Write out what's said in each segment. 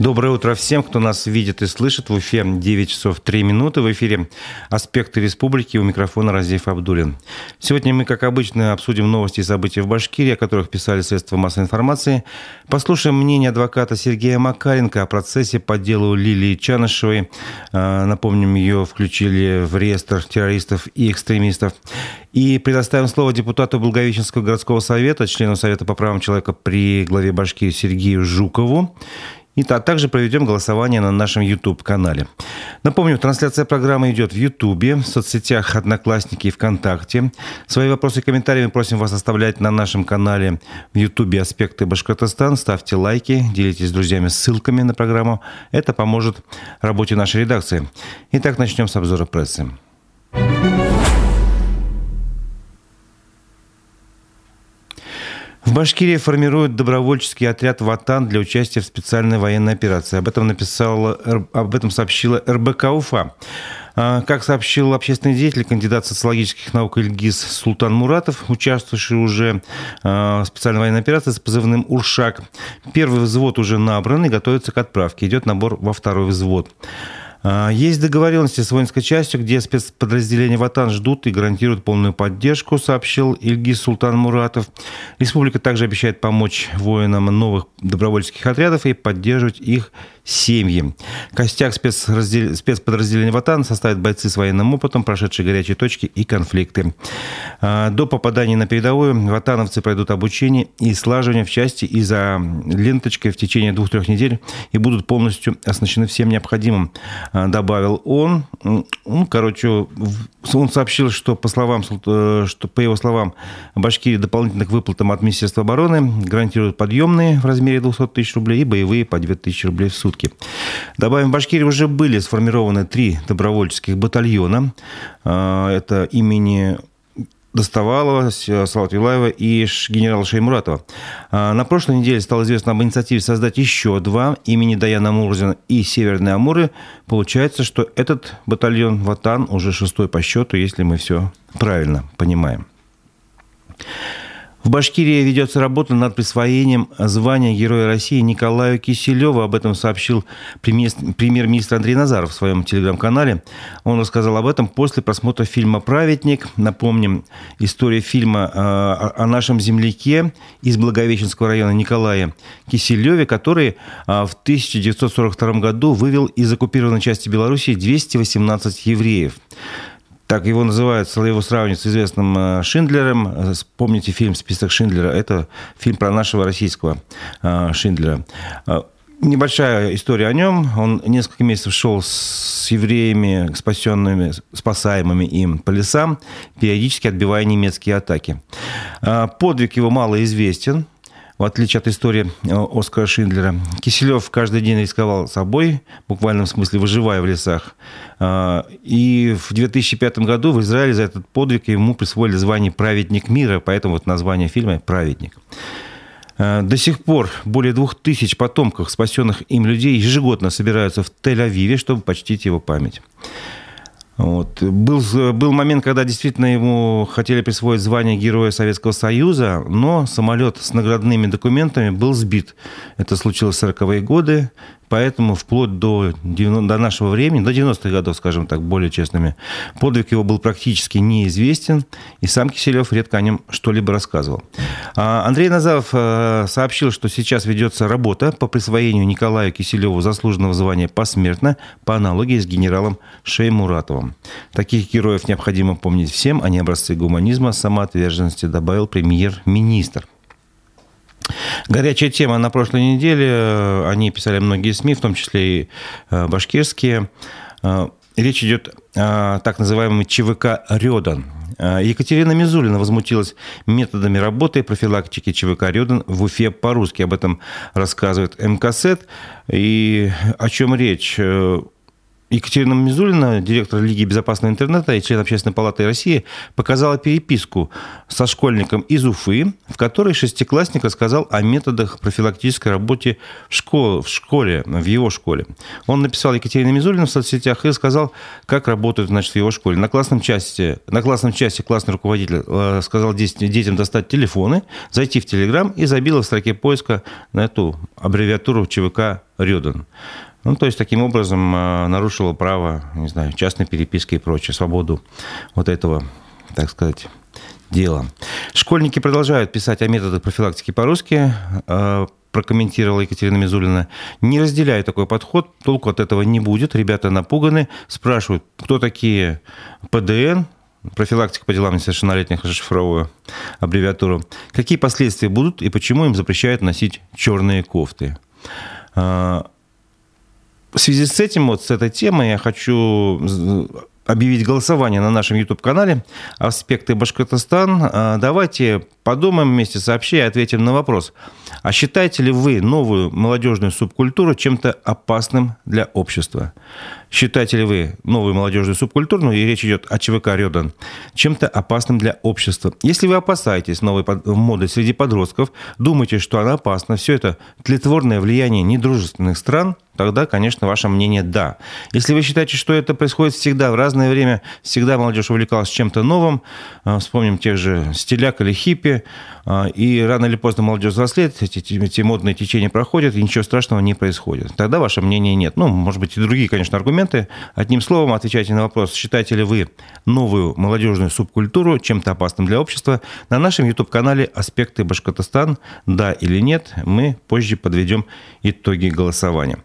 Доброе утро всем, кто нас видит и слышит. В Уфе 9 часов 3 минуты. В эфире «Аспекты республики». У микрофона Разиев Абдулин. Сегодня мы, как обычно, обсудим новости и события в Башкирии, о которых писали средства массовой информации. Послушаем мнение адвоката Сергея Макаренко о процессе по делу Лилии Чанышевой. А, напомним, ее включили в реестр террористов и экстремистов. И предоставим слово депутату Благовещенского городского совета, члену Совета по правам человека при главе Башкирии Сергею Жукову. И также проведем голосование на нашем YouTube-канале. Напомню, трансляция программы идет в YouTube, в соцсетях Одноклассники и ВКонтакте. Свои вопросы и комментарии мы просим вас оставлять на нашем канале в YouTube «Аспекты Башкортостан». Ставьте лайки, делитесь с друзьями ссылками на программу. Это поможет работе нашей редакции. Итак, начнем с обзора прессы. В Башкирии формируют добровольческий отряд «Ватан» для участия в специальной военной операции. Об этом, написала, об этом сообщила РБК «Уфа». А, как сообщил общественный деятель, кандидат социологических наук Ильгиз Султан Муратов, участвовавший уже а, в специальной военной операции с позывным «Уршак», первый взвод уже набран и готовится к отправке. Идет набор во второй взвод. А, есть договоренности с воинской частью, где спецподразделения ВАТАН ждут и гарантируют полную поддержку, сообщил Ильгиз Султан Муратов. Республика также обещает помочь воинам новых добровольческих отрядов и поддерживать их семьи. Костяк спецраздел... спецподразделения «Ватан» составят бойцы с военным опытом, прошедшие горячие точки и конфликты. А, до попадания на передовую ватановцы пройдут обучение и слаживание в части и за ленточкой в течение двух-трех недель и будут полностью оснащены всем необходимым, а, добавил он. Ну, короче, он сообщил, что по словам, э, что по его словам, Башкирии дополнительных выплатам от Министерства обороны гарантируют подъемные в размере 200 тысяч рублей и боевые по 2 тысячи рублей в сутки сутки. Добавим, в Башкирии уже были сформированы три добровольческих батальона. А, это имени Доставалова, Салат Юлаева и генерала Шеймуратова. А, на прошлой неделе стало известно об инициативе создать еще два имени Даяна Мурзина и Северной Амуры. Получается, что этот батальон Ватан уже шестой по счету, если мы все правильно понимаем. В Башкирии ведется работа над присвоением звания Героя России Николаю Киселеву. Об этом сообщил премьер-министр Андрей Назаров в своем телеграм-канале. Он рассказал об этом после просмотра фильма «Праведник». Напомним, история фильма э, о нашем земляке из Благовещенского района Николае Киселеве, который э, в 1942 году вывел из оккупированной части Беларуси 218 евреев так его называют, его сравнивают с известным э, Шиндлером. Э, помните фильм «Список Шиндлера»? Это фильм про нашего российского э, Шиндлера. Небольшая история о нем. Он несколько месяцев шел с евреями, спасенными, спасаемыми им по лесам, периодически отбивая немецкие атаки. Подвиг его мало известен в отличие от истории э, Оскара Шиндлера. Киселев каждый день рисковал собой, в буквальном смысле выживая в лесах. А, и в 2005 году в Израиле за этот подвиг ему присвоили звание «Праведник мира», поэтому вот название фильма «Праведник». А, до сих пор более двух тысяч потомков спасенных им людей ежегодно собираются в Тель-Авиве, чтобы почтить его память. Вот. Был, был момент, когда действительно ему хотели присвоить звание Героя Советского Союза, но самолет с наградными документами был сбит. Это случилось в 40-е годы. Поэтому вплоть до, до нашего времени, до 90-х годов, скажем так, более честными, подвиг его был практически неизвестен, и сам Киселев редко о нем что-либо рассказывал. А Андрей Назаров э, сообщил, что сейчас ведется работа по присвоению Николаю Киселеву заслуженного звания посмертно по аналогии с генералом Шеймуратовым. Таких героев необходимо помнить всем, они образцы гуманизма, самоотверженности, добавил премьер-министр. Горячая тема на прошлой неделе. Они писали многие СМИ, в том числе и э, башкирские. Э, речь идет о так называемом ЧВК «Рёдан». Э, Екатерина Мизулина возмутилась методами работы профилактики ЧВК «Рёдан» в Уфе по-русски. Об этом рассказывает МКСЭТ. И о чем речь? Екатерина Мизулина, директор Лиги безопасного интернета и член Общественной палаты России, показала переписку со школьником из Уфы, в которой шестиклассник рассказал о методах профилактической работы в школе, в, школе, в его школе. Он написал Екатерине Мизулина в соцсетях и рассказал, как работают значит, в его школе. На классном части, на классном части классный руководитель э, сказал детям достать телефоны, зайти в Телеграм и забил в строке поиска на эту аббревиатуру ЧВК «Рёдан». Ну, то есть, таким образом э, нарушила право, не знаю, частной переписки и прочее, свободу вот этого, так сказать, дела. Школьники продолжают писать о методах профилактики по-русски, э, прокомментировала Екатерина Мизулина. Не разделяю такой подход, толку от этого не будет. Ребята напуганы, спрашивают, кто такие ПДН, профилактика по делам несовершеннолетних, расшифровываю аббревиатуру. Какие последствия будут и почему им запрещают носить черные кофты? Э, в связи с этим, вот с этой темой я хочу объявить голосование на нашем YouTube-канале «Аспекты Башкортостан». А, давайте подумаем вместе, сообщи и ответим на вопрос. А считаете ли вы новую молодежную субкультуру чем-то опасным для общества? Считаете ли вы новую молодежную субкультуру, ну и речь идет о ЧВК «Рёдан», чем-то опасным для общества? Если вы опасаетесь новой моды среди подростков, думаете, что она опасна, все это тлетворное влияние недружественных стран – тогда, конечно, ваше мнение «да». Если вы считаете, что это происходит всегда, в разное время, всегда молодежь увлекалась чем-то новым, а, вспомним тех же стиляк или хиппи, а, и рано или поздно молодежь взрослеет, эти, эти модные течения проходят, и ничего страшного не происходит. Тогда ваше мнение нет. Ну, может быть, и другие, конечно, аргументы. Одним словом, отвечайте на вопрос, считаете ли вы новую молодежную субкультуру чем-то опасным для общества. На нашем YouTube-канале «Аспекты Башкортостан» да или нет, мы позже подведем итоги голосования.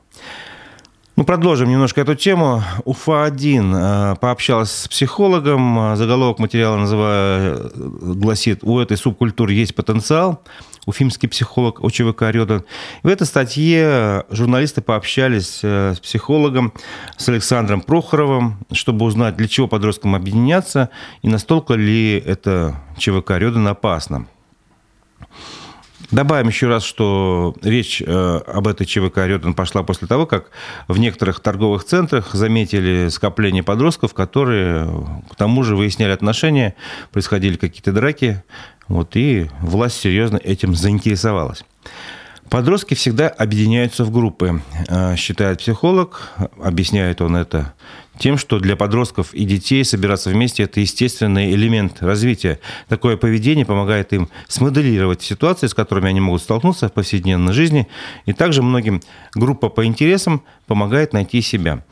Ну, продолжим немножко эту тему. УФА-1 э, пообщалась с психологом. Заголовок материала называю, гласит, у этой субкультуры есть потенциал. Уфимский психолог ОЧВК Рёдан. В этой статье журналисты пообщались э, с психологом, с Александром Прохоровым, чтобы узнать, для чего подросткам объединяться и настолько ли это ЧВК Рёдан опасно. Добавим еще раз, что речь э, об этой ЧВК «Рётан» пошла после того, как в некоторых торговых центрах заметили скопление подростков, которые к тому же выясняли отношения, происходили какие-то драки, вот, и власть серьезно этим заинтересовалась. Подростки всегда объединяются в группы, э, считает психолог, объясняет он это тем, что для подростков и детей собираться вместе – это естественный элемент развития. Такое поведение помогает им смоделировать ситуации, с которыми они могут столкнуться в повседневной жизни. И также многим группа по интересам помогает найти себя.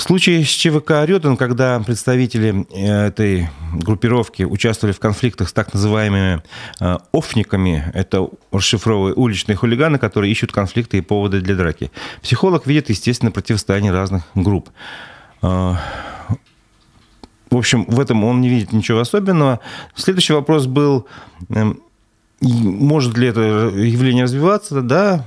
В случае с ЧВК «Орётан», когда представители э, этой группировки участвовали в конфликтах с так называемыми э, офниками, это расшифровывая уличные хулиганы, которые ищут конфликты и поводы для драки, психолог видит, естественно, противостояние разных групп. Э, в общем, в этом он не видит ничего особенного. Следующий вопрос был, эм, может ли это явление развиваться? Да,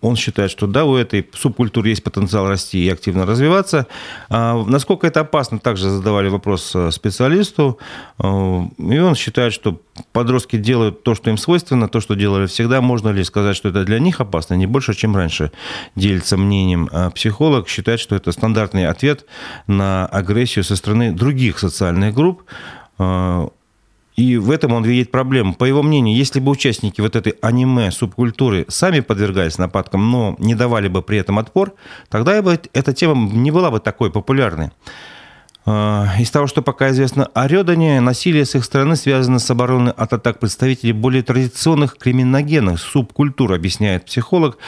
он считает, что да, у этой субкультуры есть потенциал расти и активно развиваться. А насколько это опасно, также задавали вопрос э, специалисту. А, и он считает, что подростки делают то, что им свойственно, то, что делали всегда. Можно ли сказать, что это для них опасно? Не больше, чем раньше. Делится мнением а психолог. Считает, что это стандартный ответ на агрессию со стороны других социальных групп и в этом он видит проблему. По его мнению, если бы участники вот этой аниме-субкультуры сами подвергались нападкам, но не давали бы при этом отпор, тогда бы эта тема не была бы такой популярной. А, из того, что пока известно о Рёдане, насилие с их стороны связано с обороной от атак представителей более традиционных криминогенных субкультур, объясняет психолог.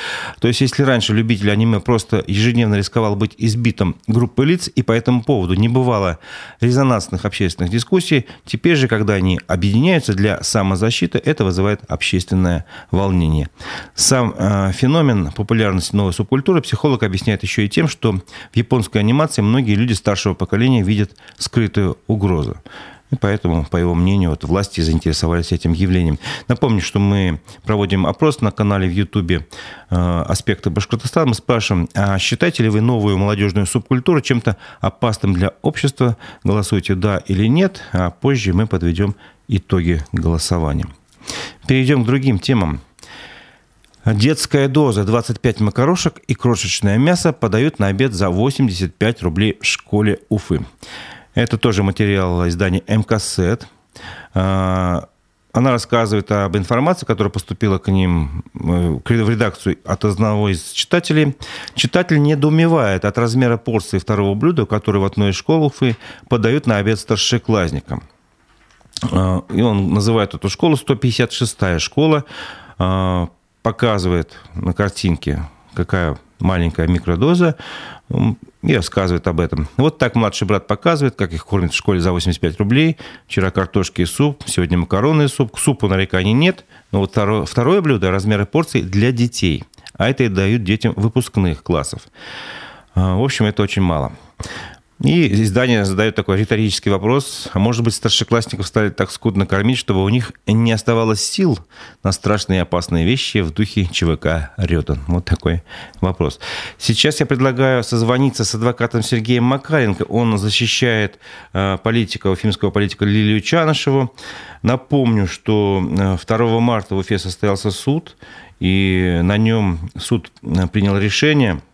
То есть, если раньше любитель аниме просто ежедневно рисковал быть избитым группой лиц, и по этому поводу не бывало резонансных общественных дискуссий, теперь же, когда они объединяются для самозащиты, это вызывает общественное волнение. Сам э, феномен популярности новой субкультуры психолог объясняет еще и тем, что в японской анимации многие люди старшего поколения видят скрытую угрозу. И поэтому, по его мнению, вот власти заинтересовались этим явлением. Напомню, что мы проводим опрос на канале в Ютубе э, «Аспекты Башкортостана». Мы спрашиваем, а считаете ли вы новую молодежную субкультуру чем-то опасным для общества? Голосуйте «да» или «нет», а позже мы подведем итоги голосования. Перейдем к другим темам. Детская доза 25 макарошек и крошечное мясо подают на обед за 85 рублей в школе Уфы. Это тоже материал издания МКСЭТ. А, она рассказывает об информации, которая поступила к ним э, в редакцию от одного из читателей. Читатель недоумевает от размера порции второго блюда, которое в одной из школ Уфы подают на обед старшеклассникам. А, и он называет эту школу 156-я школа а, показывает на картинке, какая маленькая микродоза, и рассказывает об этом. Вот так младший брат показывает, как их кормят в школе за 85 рублей. Вчера картошки и суп, сегодня макароны и суп. К супу нареканий нет, но вот второе, второе блюдо – размеры порций для детей. А это и дают детям выпускных классов. А, в общем, это очень мало. И издание задает такой риторический вопрос, а может быть старшеклассников стали так скудно кормить, чтобы у них не оставалось сил на страшные и опасные вещи в духе ЧВК Рётан? Вот такой вопрос. Сейчас я предлагаю созвониться с адвокатом Сергеем Макаренко. Он защищает э, политика, уфимского политика Лилию Чанышеву. Напомню, что 2 э, марта в Уфе состоялся суд, и на нем суд э, принял решение –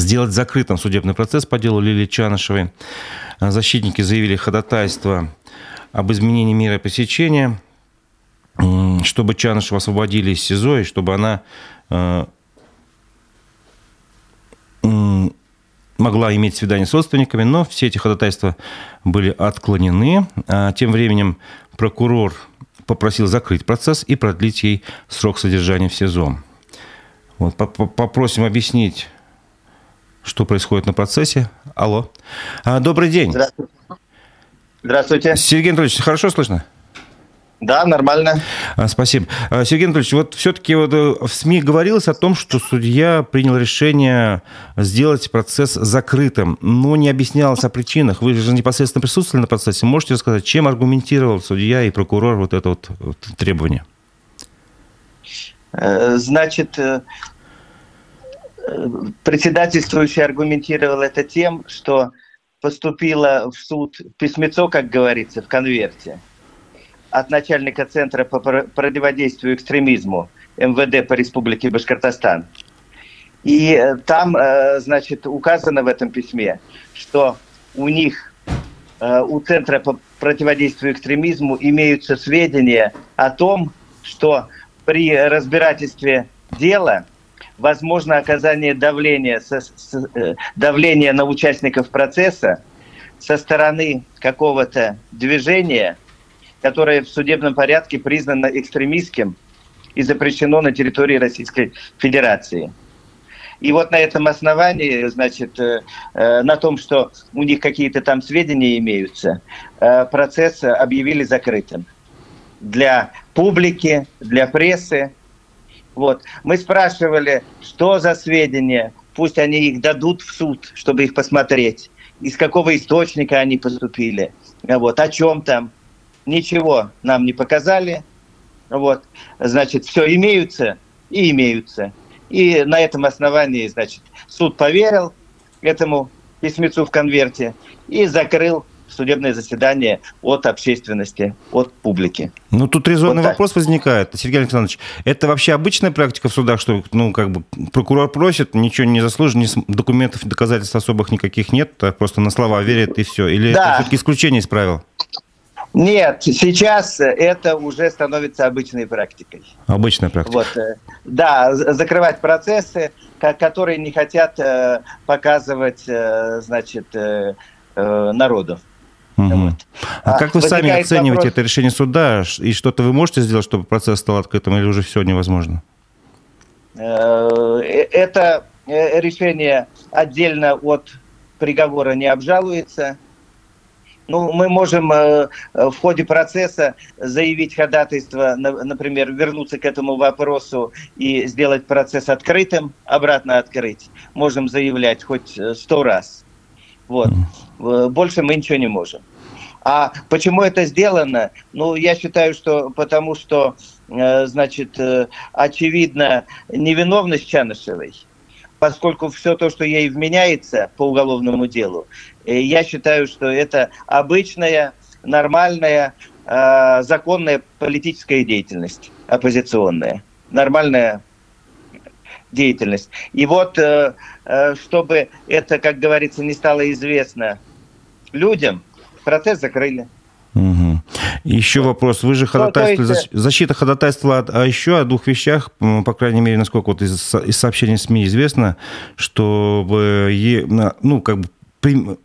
сделать закрытым судебный процесс по делу Лилии Чанышевой. Защитники заявили ходатайство об изменении меры пресечения, чтобы Чанышева освободили из СИЗО, и чтобы она э, могла иметь свидание с родственниками, но все эти ходатайства были отклонены. А тем временем прокурор попросил закрыть процесс и продлить ей срок содержания в СИЗО. Вот, попросим объяснить что происходит на процессе. Алло. А, добрый день. Здравствуйте. Здравствуйте. Сергей Анатольевич, хорошо слышно? Да, нормально. А, спасибо. А, Сергей Анатольевич, вот все-таки вот э, в СМИ говорилось о том, что судья принял решение сделать процесс закрытым, но не объяснялось о причинах. Вы же непосредственно присутствовали на процессе. Можете рассказать, чем аргументировал судья и прокурор вот это вот, вот требование? Э, значит, э, председательствующий аргументировал это тем, что поступило в суд письмецо, как говорится, в конверте от начальника Центра по противодействию экстремизму МВД по Республике Башкортостан. И э, там, э, значит, указано в этом письме, что у них, э, у Центра по противодействию экстремизму имеются сведения о том, что при разбирательстве дела – возможно оказание давления, со, с, э, давления на участников процесса со стороны какого-то движения, которое в судебном порядке признано экстремистским и запрещено на территории Российской Федерации. И вот на этом основании, значит, э, э, на том, что у них какие-то там сведения имеются, процесс объявили закрытым для публики, для прессы, вот. Мы спрашивали, что за сведения, пусть они их дадут в суд, чтобы их посмотреть, из какого источника они поступили, вот, о чем там. Ничего нам не показали. Вот. Значит, все имеются и имеются. И на этом основании, значит, суд поверил этому письмецу в конверте и закрыл судебное заседание от общественности, от публики. Ну, тут резонный вот вопрос возникает. Сергей Александрович, это вообще обычная практика в судах, что, ну, как бы прокурор просит, ничего не заслужено, документов, доказательств особых никаких нет, а просто на слова верит и все? Или да. это все-таки исключение из правил? Нет, сейчас это уже становится обычной практикой. Обычная практика. Вот, э, да, закрывать процессы, которые не хотят э, показывать, э, значит, народу. Угу. Вот. А, а как вы сами оцениваете вопрос... это решение суда? И что-то вы можете сделать, чтобы процесс стал открытым, или уже все невозможно? Э, э, это э, решение отдельно от приговора не обжалуется. Ну, мы можем в ходе процесса заявить ходатайство, например, вернуться к этому вопросу и сделать процесс открытым, обратно открыть. Можем заявлять хоть сто раз. Вот. Больше мы ничего не можем. А почему это сделано? Ну, я считаю, что потому что, э, значит, э, очевидно невиновность Чанышевой, поскольку все то, что ей вменяется по уголовному делу, э, я считаю, что это обычная, нормальная, законная политическая деятельность оппозиционная. Нормальная деятельность. И вот, чтобы это, как говорится, не стало известно людям, процесс закрыли. Угу. Еще вопрос. Вы же ходатайствовали, ну, есть... защита ходатайствовала о, еще о двух вещах, по крайней мере, насколько вот из, из сообщений СМИ известно, чтобы ну, как бы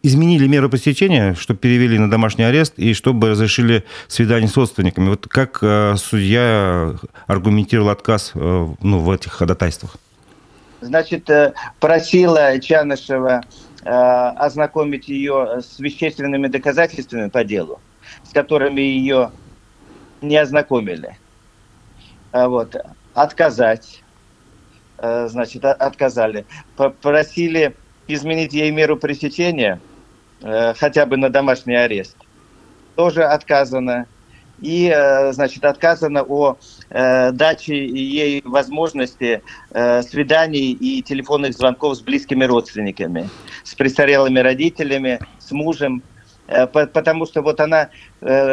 изменили меру пресечения, чтобы перевели на домашний арест и чтобы разрешили свидание с родственниками. Вот как э, судья аргументировал отказ э, ну, в этих ходатайствах? Значит, э, просила Чанышева ознакомить ее с вещественными доказательствами по делу, с которыми ее не ознакомили. Вот. Отказать. Значит, отказали. Попросили изменить ей меру пресечения, э, хотя бы на домашний арест, тоже отказано. И, э, значит, отказано о э, даче ей возможности свиданий и телефонных звонков с близкими родственниками, с престарелыми родителями, с мужем, потому что вот она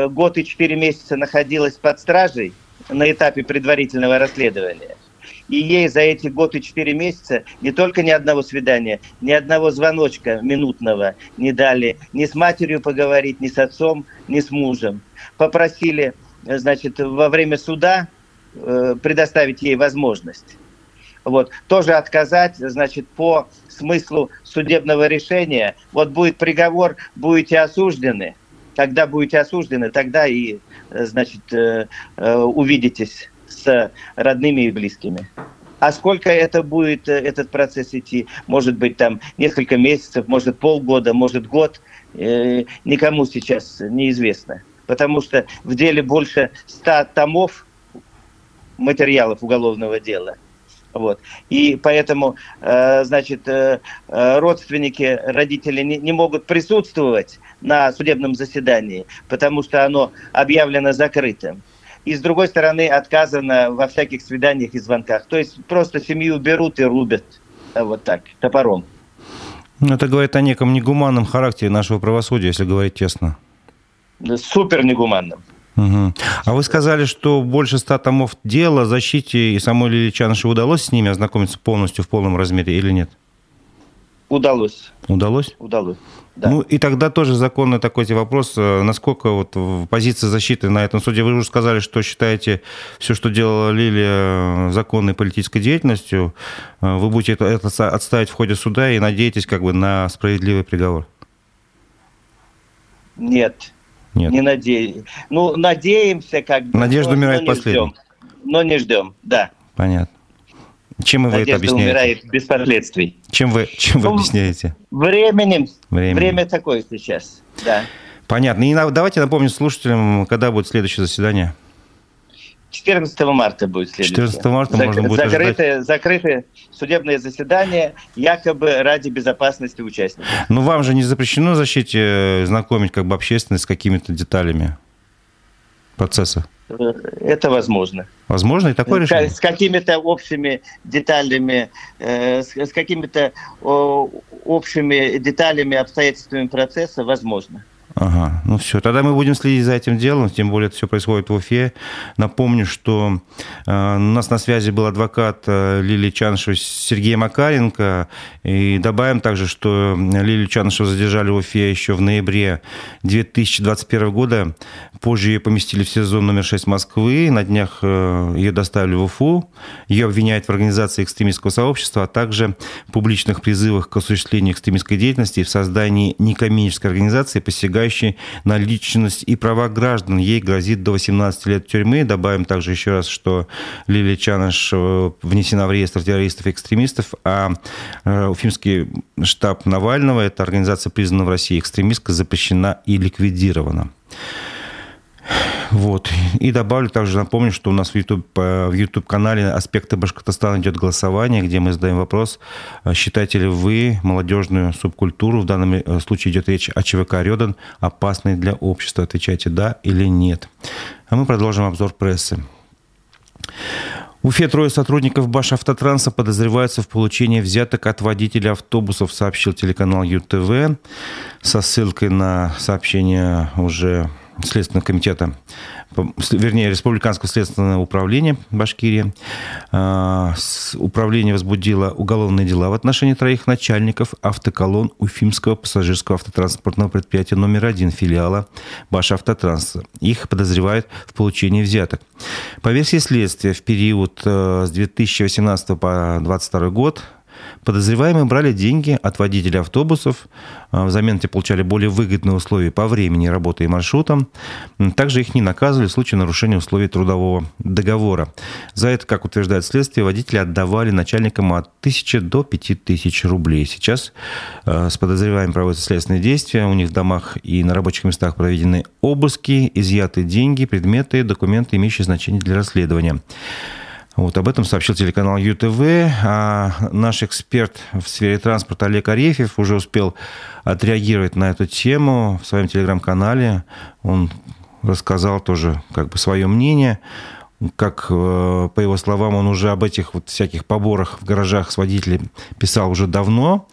год и четыре месяца находилась под стражей на этапе предварительного расследования и ей за эти год и четыре месяца не только ни одного свидания, ни одного звоночка минутного не дали, ни с матерью поговорить, ни с отцом, ни с мужем. Попросили, значит, во время суда э, предоставить ей возможность. Вот. Тоже отказать, значит, по смыслу судебного решения. Вот будет приговор, будете осуждены. Когда будете осуждены, тогда и, э, значит, э, увидитесь с родными и близкими. А сколько это будет, э, этот процесс идти? Может быть, там несколько месяцев, может полгода, может год. Э, никому сейчас неизвестно. Потому что в деле больше ста томов материалов уголовного дела. Вот. И поэтому, э, значит, э, э родственники, родители не, не могут присутствовать на судебном заседании, потому что оно объявлено закрытым и с другой стороны отказано во всяких свиданиях и звонках. То есть просто семью берут и рубят вот так, топором. Это говорит о неком негуманном характере нашего правосудия, если говорить честно. Супер негуманным. Угу. А вы сказали, что больше ста томов дела защите и самой Лилии Чанышевой удалось с ними ознакомиться полностью в полном размере или нет? Удалось. Удалось? Удалось. Да. Ну и тогда тоже законный такой вопрос, э, насколько вот позиция защиты на этом суде, вы уже сказали, что считаете все, что делала Лилия, э, законной политической деятельностью, э, вы будете это, это отставить в ходе суда и надеетесь как бы на справедливый приговор? Нет, Нет. не надеемся. Ну, надеемся как бы. Надежда умирает последней. Но не ждем, да. Понятно. Чем вы Надежда это объясняете? умирает без последствий. Чем вы, чем вы ну, объясняете? Временем. Временем. Время такое сейчас, да. Понятно. И давайте напомним слушателям, когда будет следующее заседание. 14 марта будет следующее. 14 марта Зак- можно будет закрытое, ожидать... закрытое судебное заседание, якобы ради безопасности участников. Но вам же не запрещено защите э, знакомить как бы общественность с какими-то деталями процесса? Это возможно. Возможно и такое решение? С какими-то общими деталями, э, с какими-то общими деталями, обстоятельствами процесса возможно. Ага, ну все, тогда мы будем следить за этим делом, тем более это все происходит в Уфе. Напомню, что э, у нас на связи был адвокат э, Лилии Чанышева Сергей Макаренко, и добавим также, что Лилию Чанышеву задержали в Уфе еще в ноябре 2021 года, позже ее поместили в сезон номер 6 Москвы, на днях э, ее доставили в Уфу, ее обвиняют в организации экстремистского сообщества, а также публичных призывах к осуществлению экстремистской деятельности и в создании некоммерческой организации, посягая посягающей на личность и права граждан. Ей грозит до 18 лет тюрьмы. Добавим также еще раз, что Лилия Чаныш э, внесена в реестр террористов и экстремистов, а э, Уфимский штаб Навального, эта организация, признана в России экстремистской, запрещена и ликвидирована. Вот. И добавлю также, напомню, что у нас в YouTube, э, в YouTube канале «Аспекты Башкортостана» идет голосование, где мы задаем вопрос, э, считаете ли вы молодежную субкультуру, в данном э, случае идет речь о ЧВК «Рёдан», опасной для общества? Отвечайте «да» или «нет». А мы продолжим обзор прессы. В Уфе трое сотрудников Башавтотранса подозреваются в получении взяток от водителя автобусов, сообщил телеканал ЮТВ со ссылкой на сообщение уже Следственного комитета, вернее, Республиканского следственного управления Башкирии. А, управление возбудило уголовные дела в отношении троих начальников автоколонн Уфимского пассажирского автотранспортного предприятия номер один филиала Башавтотранса. Их подозревают в получении взяток. По версии следствия, в период э, с 2018 по 2022 год Подозреваемые брали деньги от водителей автобусов, а, взамен те получали более выгодные условия по времени работы и маршрутам. Также их не наказывали в случае нарушения условий трудового договора. За это, как утверждает следствие, водители отдавали начальникам от 1000 до 5000 рублей. Сейчас а, с подозреваемыми проводятся следственные действия. У них в домах и на рабочих местах проведены обыски, изъяты деньги, предметы, документы, имеющие значение для расследования. Вот об этом сообщил телеканал ЮТВ. А наш эксперт в сфере транспорта Олег Арефьев уже успел отреагировать на эту тему в своем телеграм-канале. Он рассказал тоже как бы свое мнение как, э, по его словам, он уже об этих вот всяких поборах в гаражах с водителями писал уже давно.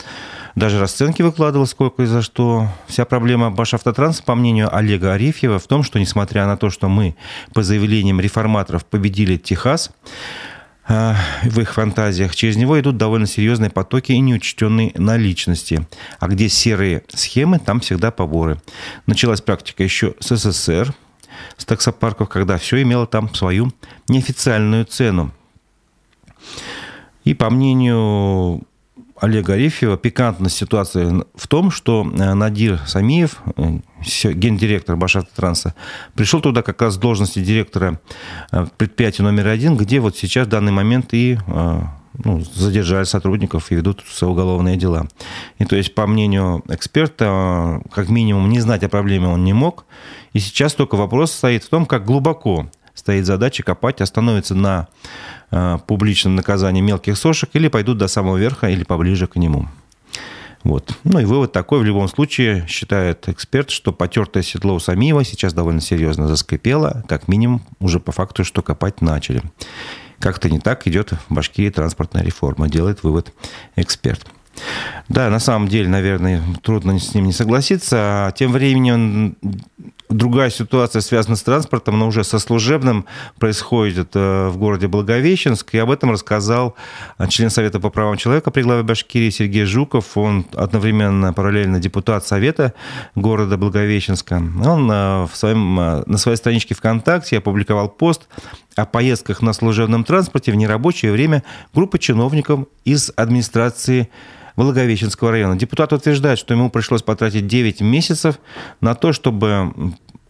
Даже расценки выкладывал, сколько и за что. Вся проблема Башавтотранса, по мнению Олега Арефьева, в том, что, несмотря на то, что мы, по заявлениям реформаторов, победили Техас, э, в их фантазиях. Через него идут довольно серьезные потоки и неучтенные наличности. А где серые схемы, там всегда поборы. Началась практика еще с СССР, с таксопарков, когда все имело там свою неофициальную цену. И по мнению Олега Арефьева пикантность ситуации в том, что э, Надир Самиев, э, гендиректор Башавтотранса, пришел туда как раз с должности директора э, предприятия номер один, где вот сейчас в данный момент и ну, задержали сотрудников и ведут уголовные дела. И то есть, по мнению эксперта, как минимум не знать о проблеме он не мог. И сейчас только вопрос стоит в том, как глубоко стоит задача копать, остановится на э, публичном наказании мелких сошек или пойдут до самого верха или поближе к нему. Вот. Ну и вывод такой, в любом случае, считает эксперт, что потертое седло у Самиева сейчас довольно серьезно заскрипело, как минимум уже по факту, что копать начали. Как-то не так идет в Башкирии транспортная реформа, делает вывод эксперт. Да, на самом деле, наверное, трудно с ним не согласиться. А тем временем другая ситуация связана с транспортом, но уже со служебным происходит э, в городе Благовещенск. И об этом рассказал э, член Совета по правам человека при главе Башкирии Сергей Жуков. Он одновременно параллельно депутат Совета города Благовещенска. Он э, в своем, на своей страничке ВКонтакте опубликовал пост о поездках на служебном транспорте в нерабочее время группы чиновников из администрации Благовещенского района. Депутат утверждает, что ему пришлось потратить 9 месяцев на то, чтобы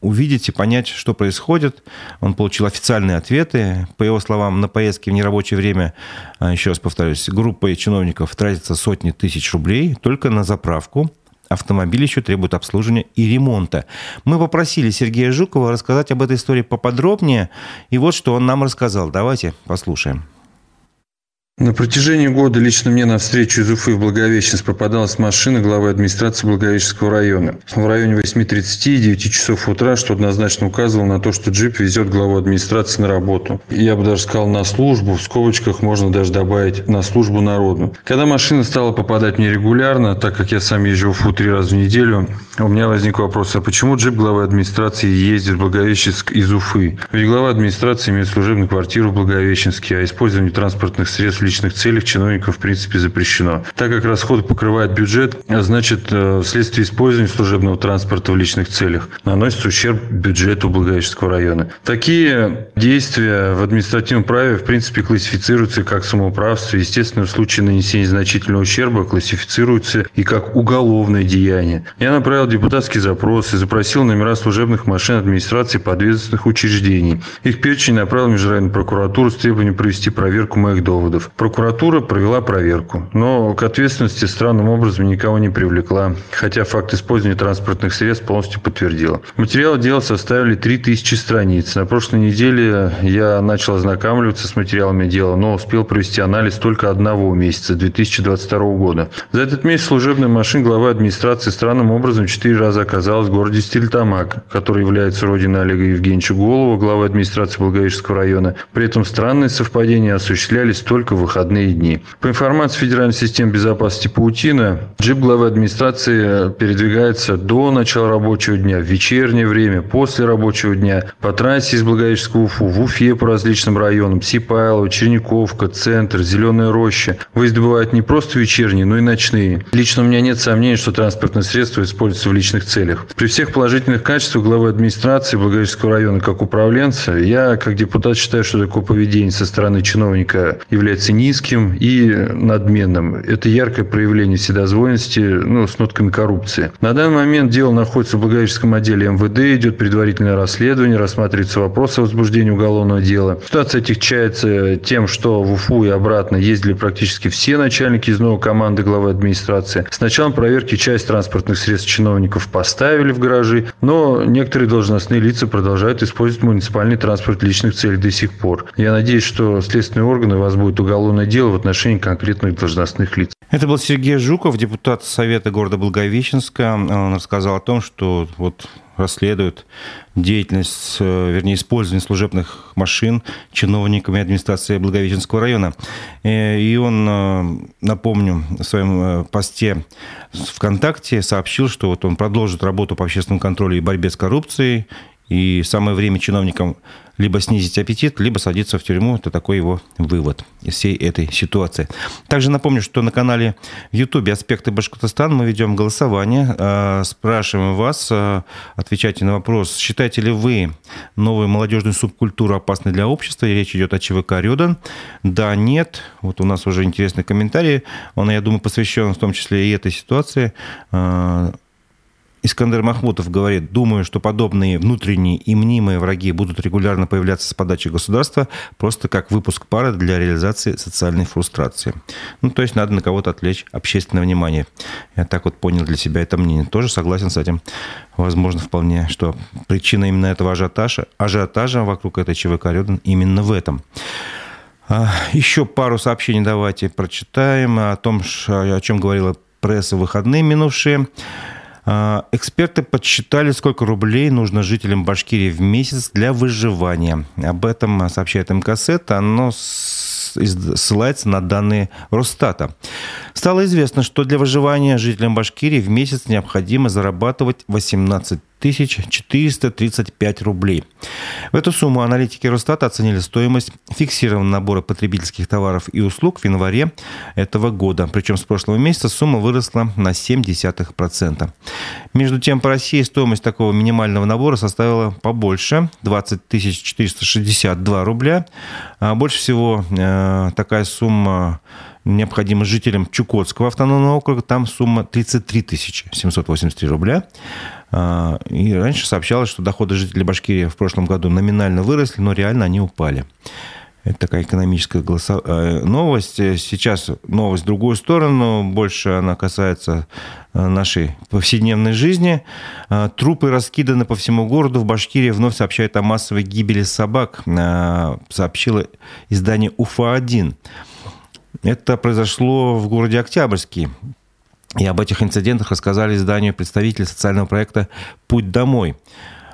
увидеть и понять, что происходит. Он получил официальные ответы. По его словам, на поездки в нерабочее время, а, еще раз повторюсь, группой чиновников тратится сотни тысяч рублей только на заправку. Автомобиль еще требует обслуживания и ремонта. Мы попросили Сергея Жукова рассказать об этой истории поподробнее. И вот что он нам рассказал. Давайте послушаем. На протяжении года лично мне на встречу из Уфы в Благовещенск попадалась машина главы администрации Благовещенского района. В районе 8.30 и 9 часов утра, что однозначно указывало на то, что джип везет главу администрации на работу. Я бы даже сказал на службу, в скобочках можно даже добавить на службу народу. Когда машина стала попадать мне регулярно, так как я сам езжу в Уфу три раза в неделю, у меня возник вопрос, а почему джип главы администрации ездит в Благовещенск из Уфы? Ведь глава администрации имеет служебную квартиру в Благовещенске, а использование транспортных средств личных целях чиновникам в принципе запрещено. Так как расходы покрывает бюджет, значит, э, вследствие использования служебного транспорта в личных целях наносится ущерб бюджету Благовещенского района. Такие действия в административном праве в принципе классифицируются как самоуправство. Естественно, в случае нанесения значительного ущерба классифицируются и как уголовное деяние. Я направил депутатский запрос и запросил номера служебных машин администрации подведомственных учреждений. Их перечень направил в Межрайонную прокуратуру с требованием провести проверку моих доводов. Прокуратура провела проверку, но к ответственности странным образом никого не привлекла, хотя факт использования транспортных средств полностью подтвердила. Материалы дела составили 3000 страниц. На прошлой неделе я начал ознакомливаться с материалами дела, но успел провести анализ только одного месяца, 2022 года. За этот месяц служебная машина главы администрации странным образом четыре раза оказалась в городе Стильтамак, который является родиной Олега Евгеньевича Голова, главы администрации Благовещенского района. При этом странные совпадения осуществлялись только в выходные дни. По информации Федеральной системы безопасности Паутина, джип главы администрации передвигается до начала рабочего дня, в вечернее время, после рабочего дня, по трассе из Благовещенского Уфу, в Уфе по различным районам, Сипайлово, Черниковка, Центр, Зеленая роща. Выезды бывают не просто вечерние, но и ночные. Лично у меня нет сомнений, что транспортное средство используется в личных целях. При всех положительных качествах главы администрации Благовещенского района как управленца, я как депутат считаю, что такое поведение со стороны чиновника является низким и надменным. Это яркое проявление вседозволенности ну, с нотками коррупции. На данный момент дело находится в Благовещенском отделе МВД, идет предварительное расследование, рассматривается вопрос о возбуждении уголовного дела. Ситуация отягчается тем, что в Уфу и обратно ездили практически все начальники из новой команды главы администрации. С началом проверки часть транспортных средств чиновников поставили в гаражи, но некоторые должностные лица продолжают использовать муниципальный транспорт личных целей до сих пор. Я надеюсь, что следственные органы возбудят уголовное дело в отношении конкретных должностных лиц. Это был Сергей Жуков, депутат Совета города Благовещенска. Он рассказал о том, что вот расследуют деятельность, э, вернее, использование служебных машин чиновниками администрации Благовещенского района. Э, и он, э, напомню, в своем посте ВКонтакте сообщил, что вот он продолжит работу по общественному контролю и борьбе с коррупцией, и самое время чиновникам либо снизить аппетит, либо садиться в тюрьму. Это такой его вывод из всей этой ситуации. Также напомню, что на канале в Ютубе «Аспекты Башкортостана» мы ведем голосование. А, спрашиваем вас, а, отвечайте на вопрос, считаете ли вы новую молодежную субкультуру опасной для общества? И речь идет о ЧВК «Рёдан». Да, нет. Вот у нас уже интересный комментарий. Он, я думаю, посвящен в том числе и этой ситуации. Искандер Махмутов говорит, думаю, что подобные внутренние и мнимые враги будут регулярно появляться с подачи государства, просто как выпуск пары для реализации социальной фрустрации. Ну, то есть надо на кого-то отвлечь общественное внимание. Я так вот понял для себя это мнение. Тоже согласен с этим. Возможно, вполне, что причина именно этого ажиотажа, ажиотажа вокруг этой ЧВК Рёдан именно в этом. А, еще пару сообщений давайте прочитаем о том, о чем говорила пресса в выходные минувшие. А, эксперты подсчитали, сколько рублей нужно жителям Башкирии в месяц для выживания. Об этом сообщает МКСЭТ. Оно ссылается на данные Росстата. Стало известно, что для выживания жителям Башкирии в месяц необходимо зарабатывать 18 435 рублей. В эту сумму аналитики Росстата оценили стоимость фиксированного набора потребительских товаров и услуг в январе этого года. Причем с прошлого месяца сумма выросла на 0,7%. Между тем, по России стоимость такого минимального набора составила побольше – 20 462 рубля. А больше всего э, такая сумма необходима жителям Чукотского автономного округа. Там сумма 33 783 рубля. А, и раньше сообщалось, что доходы жителей Башкирии в прошлом году номинально выросли, но реально они упали. Это такая экономическая голосов... Э, новость. Сейчас новость в другую сторону. Больше она касается э, нашей повседневной жизни. А, трупы раскиданы по всему городу. В Башкирии вновь сообщают о массовой гибели собак. А, сообщило издание УФА-1. Это произошло в городе Октябрьский. И об этих инцидентах рассказали изданию представители социального проекта «Путь домой».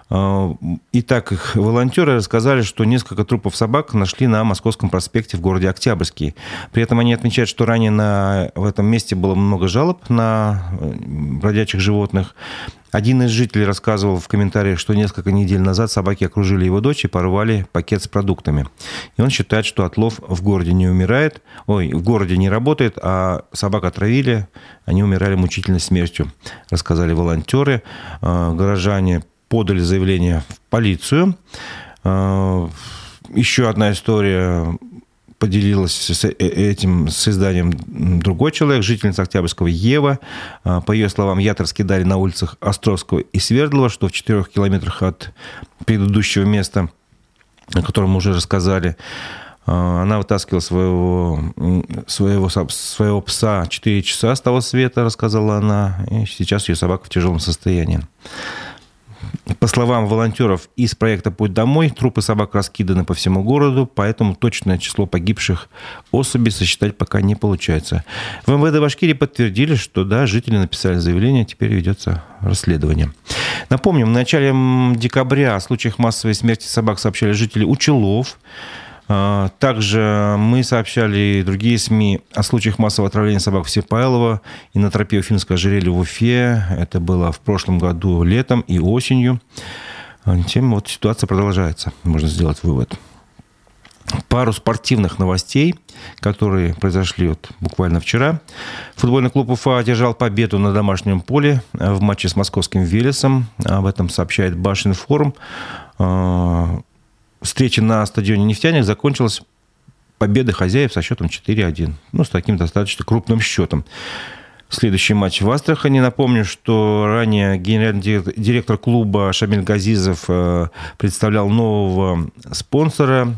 А, итак, волонтеры рассказали, что несколько трупов собак нашли на Московском проспекте в городе Октябрьский. При этом они отмечают, что ранее на, в этом месте было много жалоб на бродячих животных. Один из жителей рассказывал в комментариях, что несколько недель назад собаки окружили его дочь и порвали пакет с продуктами. И он считает, что отлов в городе не умирает, ой, в городе не работает, а собак отравили, они умирали мучительной смертью, рассказали волонтеры. А, горожане подали заявление в полицию. А, еще одна история поделилась с э, этим с изданием другой человек, жительница Октябрьского Ева. А, по ее словам, ятр раскидали на улицах Островского и Свердлова, что в четырех километрах от предыдущего места, о котором мы уже рассказали. А, она вытаскивала своего, своего, своего пса 4 часа с того света, рассказала она. И сейчас ее собака в тяжелом состоянии. По словам волонтеров из проекта «Путь домой», трупы собак раскиданы по всему городу, поэтому точное число погибших особей сосчитать пока не получается. В МВД Башкирии подтвердили, что да, жители написали заявление, теперь ведется расследование. Напомним, в начале декабря о случаях массовой смерти собак сообщали жители Учелов. А, также мы сообщали и другие СМИ о случаях массового отравления собак в Сипайлово и на тропе Уфимского ожерелья в Уфе. Это было в прошлом году летом и осенью. Тем вот ситуация продолжается, можно сделать вывод. Пару спортивных новостей, которые произошли вот буквально вчера. Футбольный клуб Уфа одержал победу на домашнем поле в матче с московским Велесом. Об этом сообщает Башинформ. Встреча на стадионе «Нефтяник» закончилась победой хозяев со счетом 4-1. Ну, с таким достаточно крупным счетом. Следующий матч в Астрахани. Напомню, что ранее генеральный директор клуба Шамиль Газизов э, представлял нового спонсора,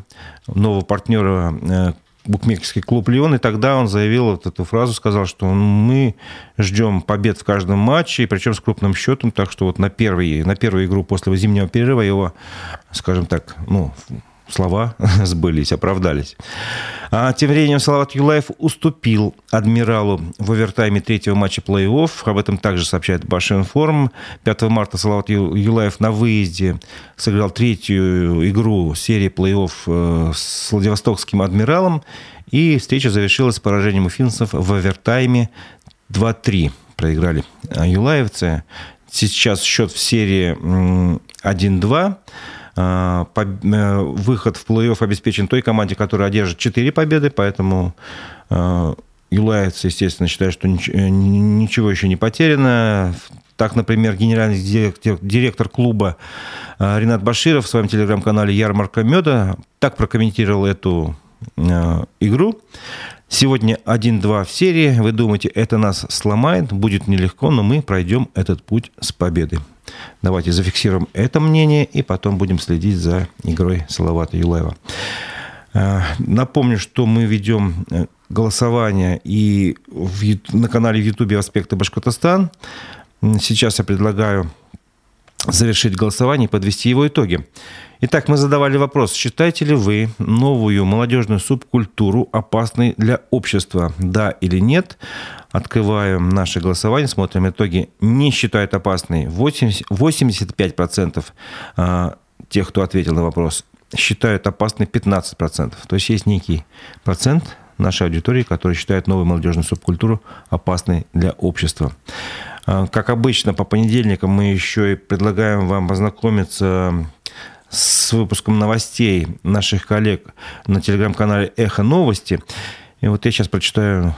нового партнера э, букмекерский клуб «Лион», и тогда он заявил вот эту фразу, сказал, что мы ждем побед в каждом матче, и причем с крупным счетом, так что вот на, первый, на первую игру после зимнего перерыва его, скажем так, ну, слова сбылись, оправдались. А тем временем Салават Юлаев уступил адмиралу в овертайме третьего матча плей-офф. Об этом также сообщает Башинформ. 5 марта Салават Юлаев на выезде сыграл третью игру серии плей-офф э, с Владивостокским адмиралом. И встреча завершилась поражением у финцев в овертайме 2-3. Проиграли юлаевцы. Сейчас счет в серии 1-2. А, э, выход в плей-офф обеспечен той команде, которая одержит 4 победы, поэтому а, Юлаевцы, естественно, считают, что э, ничего еще не потеряно. Так, например, генеральный директор, директор клуба Ренат Баширов в своем телеграм-канале «Ярмарка меда» так прокомментировал эту игру. Сегодня 1-2 в серии. Вы думаете, это нас сломает? Будет нелегко, но мы пройдем этот путь с победы. Давайте зафиксируем это мнение и потом будем следить за игрой Салавата Юлаева. А, напомню, что мы ведем э, голосование и на канале в Ютубе «Аспекты Башкортостан». Сейчас я предлагаю завершить голосование и подвести его итоги. Итак, мы задавали вопрос, считаете ли вы новую молодежную субкультуру опасной для общества? Да или нет? Открываем наше голосование, смотрим итоги. Не считают опасной 80, 85% а, тех, кто ответил на вопрос, считают опасной 15%. То есть есть некий процент нашей аудитории, который считает новую молодежную субкультуру опасной для общества. А, как обычно, по понедельникам мы еще и предлагаем вам познакомиться с выпуском новостей наших коллег на телеграм-канале «Эхо новости». И вот я сейчас прочитаю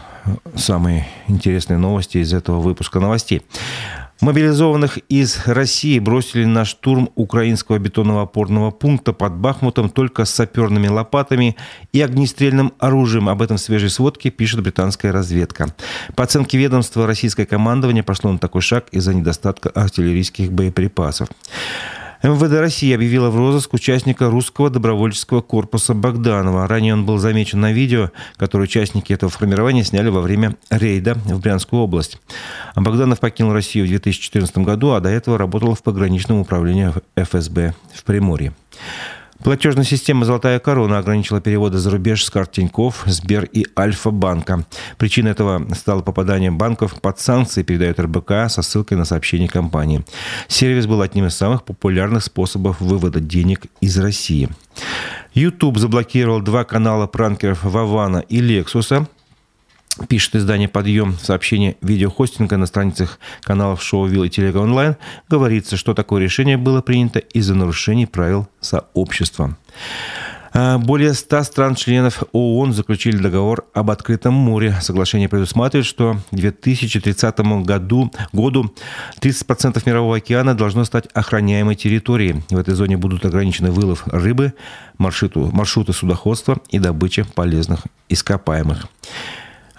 самые интересные новости из этого выпуска новостей. Мобилизованных из России бросили на штурм украинского бетонного опорного пункта под Бахмутом только с саперными лопатами и огнестрельным оружием. Об этом в свежей сводке пишет британская разведка. По оценке ведомства, российское командование пошло на такой шаг из-за недостатка артиллерийских боеприпасов. МВД России объявила в розыск участника русского добровольческого корпуса Богданова. Ранее он был замечен на видео, которое участники этого формирования сняли во время рейда в Брянскую область. Богданов покинул Россию в 2014 году, а до этого работал в пограничном управлении ФСБ в Приморье. Платежная система «Золотая корона» ограничила переводы за рубеж с карт Тинькофф, Сбер и Альфа-банка. Причиной этого стало попадание банков под санкции, передает РБК со ссылкой на сообщение компании. Сервис был одним из самых популярных способов вывода денег из России. YouTube заблокировал два канала пранкеров Вавана и Лексуса – Пишет издание «Подъем» в сообщении видеохостинга на страницах каналов Шоу Вилл и Телега Онлайн. Говорится, что такое решение было принято из-за нарушений правил сообщества. А, более 100 стран-членов ООН заключили договор об открытом море. Соглашение предусматривает, что к 2030 году, году 30% мирового океана должно стать охраняемой территорией. В этой зоне будут ограничены вылов рыбы, маршруту, маршруты судоходства и добыча полезных ископаемых.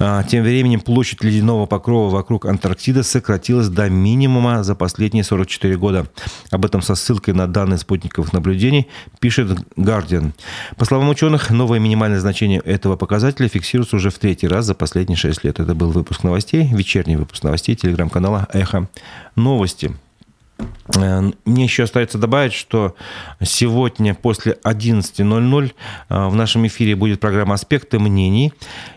А, тем временем площадь ледяного покрова вокруг Антарктиды сократилась до минимума за последние 44 года. Об этом со ссылкой на данные спутниковых наблюдений пишет Guardian. По словам ученых, новое минимальное значение этого показателя фиксируется уже в третий раз за последние 6 лет. Это был выпуск новостей, вечерний выпуск новостей телеграм-канала «Эхо новости». Э, мне еще остается добавить, что сегодня после 11.00 э, в нашем эфире будет программа «Аспекты мнений».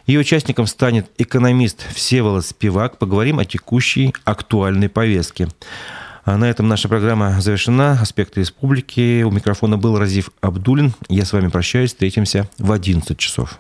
Ее участником станет экономист Всеволод Спивак. Поговорим о текущей актуальной повестке. А на этом наша программа завершена. Аспекты республики. У микрофона был Разив Абдулин. Я с вами прощаюсь. Встретимся в 11 часов.